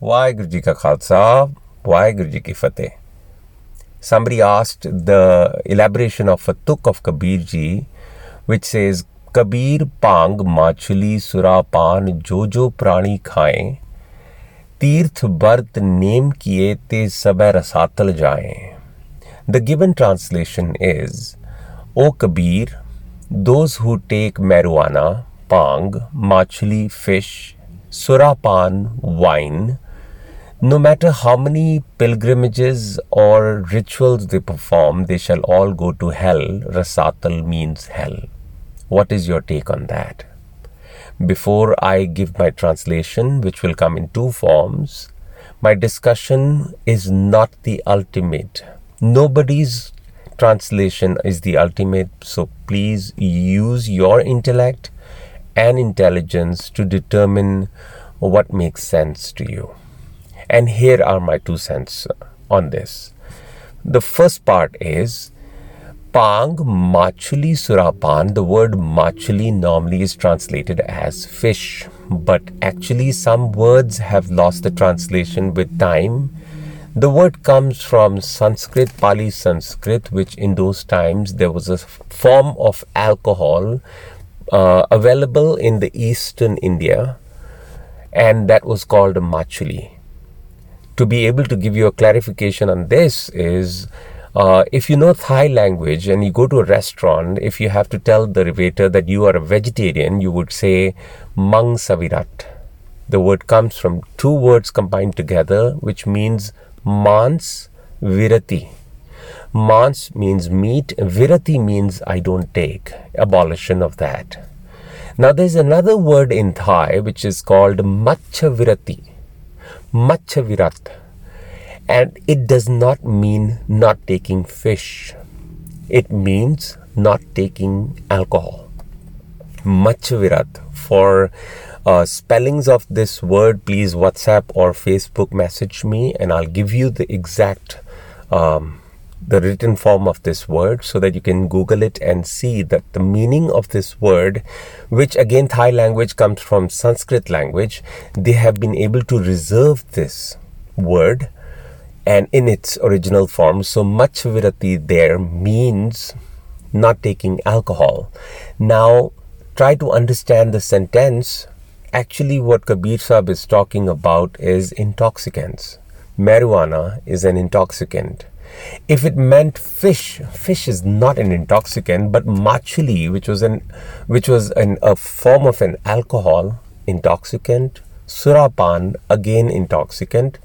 Waheguru Ji Ka Khalsa, Waheguru Ji Ki Fateh. Somebody asked the elaboration of a tuk of Kabir Ji, which says, Kabir Pang Machuli Surapan Jojo Prani Khaye, Tirth Bart Name Kiye Te Sabai Rasatal Jaye. The given translation is, O Kabir, those who take marijuana, pang, machli, fish, surapan, wine, no matter how many pilgrimages or rituals they perform, they shall all go to hell. Rasatal means hell. What is your take on that? Before I give my translation, which will come in two forms, my discussion is not the ultimate. Nobody's translation is the ultimate, so please use your intellect and intelligence to determine what makes sense to you. And here are my two cents on this. The first part is Pang Machuli Surapan. The word Machuli normally is translated as fish, but actually, some words have lost the translation with time. The word comes from Sanskrit, Pali Sanskrit, which in those times there was a form of alcohol uh, available in the eastern India, and that was called machuli. To be able to give you a clarification on this is uh, if you know Thai language and you go to a restaurant, if you have to tell the waiter that you are a vegetarian, you would say mang savirat. The word comes from two words combined together, which means mans virati. Mans means meat, virati means I don't take, abolition of that. Now there's another word in Thai which is called macha virati. Virat. And it does not mean not taking fish. It means not taking alcohol. Virat. For uh, spellings of this word, please WhatsApp or Facebook message me, and I'll give you the exact um, the written form of this word so that you can Google it and see that the meaning of this word, which again Thai language comes from Sanskrit language, they have been able to reserve this word and in its original form. So much virati there means not taking alcohol. Now try to understand the sentence. Actually, what Kabir Sahib is talking about is intoxicants. Marijuana is an intoxicant if it meant fish, fish is not an intoxicant, but machili, which was an which was an, a form of an alcohol intoxicant, surapan again intoxicant.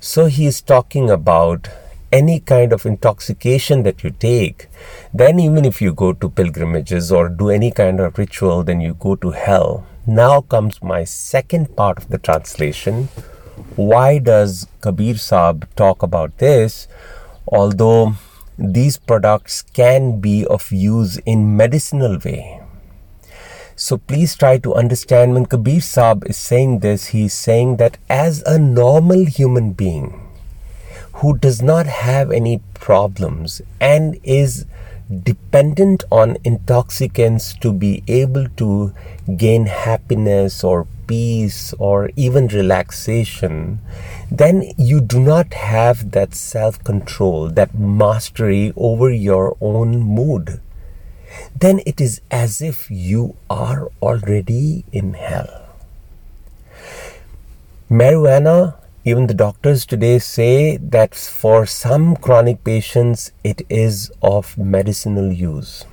So he is talking about any kind of intoxication that you take, then even if you go to pilgrimages or do any kind of ritual, then you go to hell. Now comes my second part of the translation. Why does Kabir Saab talk about this? Although these products can be of use in medicinal way. So please try to understand when kabir saab is saying this he is saying that as a normal human being who does not have any problems and is dependent on intoxicants to be able to gain happiness or peace or even relaxation, then you do not have that self control, that mastery over your own mood. Then it is as if you are already in hell. Marijuana, even the doctors today say that for some chronic patients it is of medicinal use.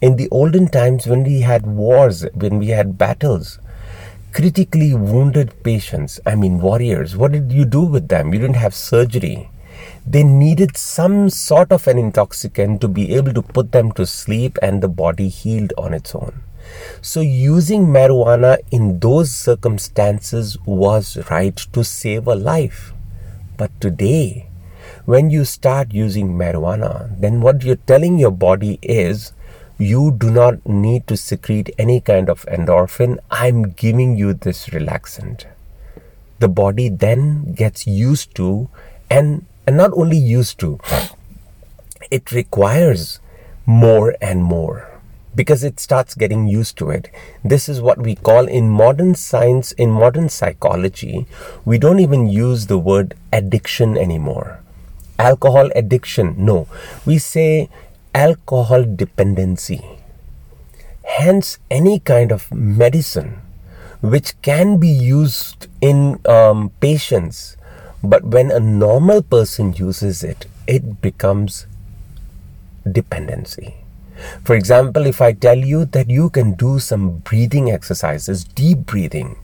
In the olden times, when we had wars, when we had battles, critically wounded patients, I mean warriors, what did you do with them? You didn't have surgery. They needed some sort of an intoxicant to be able to put them to sleep and the body healed on its own. So, using marijuana in those circumstances was right to save a life. But today, when you start using marijuana, then what you're telling your body is you do not need to secrete any kind of endorphin. I'm giving you this relaxant. The body then gets used to, and, and not only used to, it requires more and more. because it starts getting used to it. This is what we call in modern science, in modern psychology, we don't even use the word addiction anymore. Alcohol addiction, no. We say alcohol dependency. Hence, any kind of medicine which can be used in um, patients, but when a normal person uses it, it becomes dependency. For example, if I tell you that you can do some breathing exercises, deep breathing,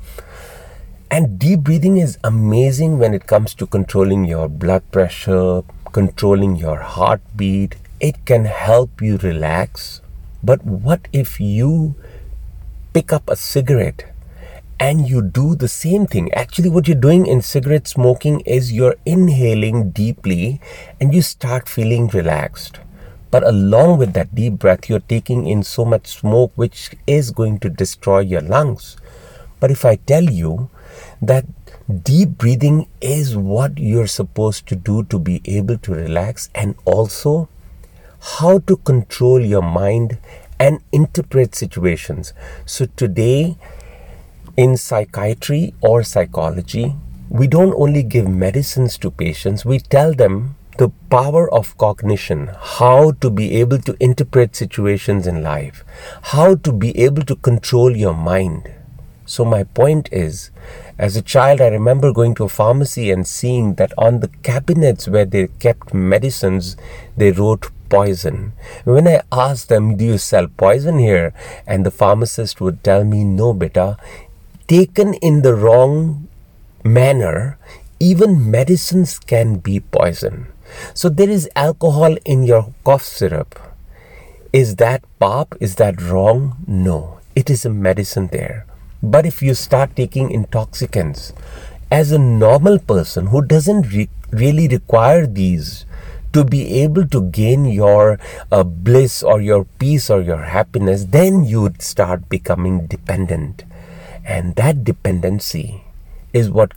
and deep breathing is amazing when it comes to controlling your blood pressure, controlling your heartbeat. It can help you relax. But what if you pick up a cigarette and you do the same thing? Actually, what you're doing in cigarette smoking is you're inhaling deeply and you start feeling relaxed. But along with that deep breath, you're taking in so much smoke which is going to destroy your lungs. But if I tell you that deep breathing is what you're supposed to do to be able to relax and also how to control your mind and interpret situations. So today, in psychiatry or psychology, we don't only give medicines to patients, we tell them the power of cognition, how to be able to interpret situations in life, how to be able to control your mind. So, my point is, as a child, I remember going to a pharmacy and seeing that on the cabinets where they kept medicines, they wrote poison. When I asked them, Do you sell poison here? And the pharmacist would tell me, No, beta, taken in the wrong manner, even medicines can be poison. So there is alcohol in your cough syrup. Is that pop? Is that wrong? No. It is a medicine there. But if you start taking intoxicants, as a normal person who doesn't re- really require these to be able to gain your uh, bliss or your peace or your happiness, then you would start becoming dependent. And that dependency is what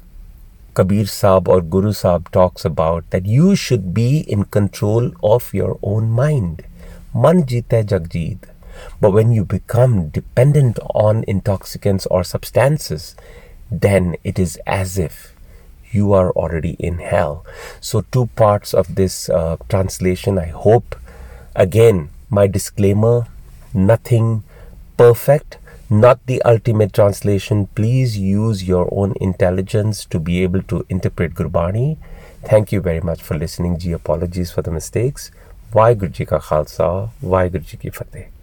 Kabir Sahib or Guru Sahib talks about that you should be in control of your own mind. Man jagjeet. But when you become dependent on intoxicants or substances, then it is as if you are already in hell. So, two parts of this uh, translation, I hope. Again, my disclaimer nothing perfect not the ultimate translation. Please use your own intelligence to be able to interpret Gurbani. Thank you very much for listening. Ji apologies for the mistakes. Why Ji ka Khalsa, Why Ji ki Fateh.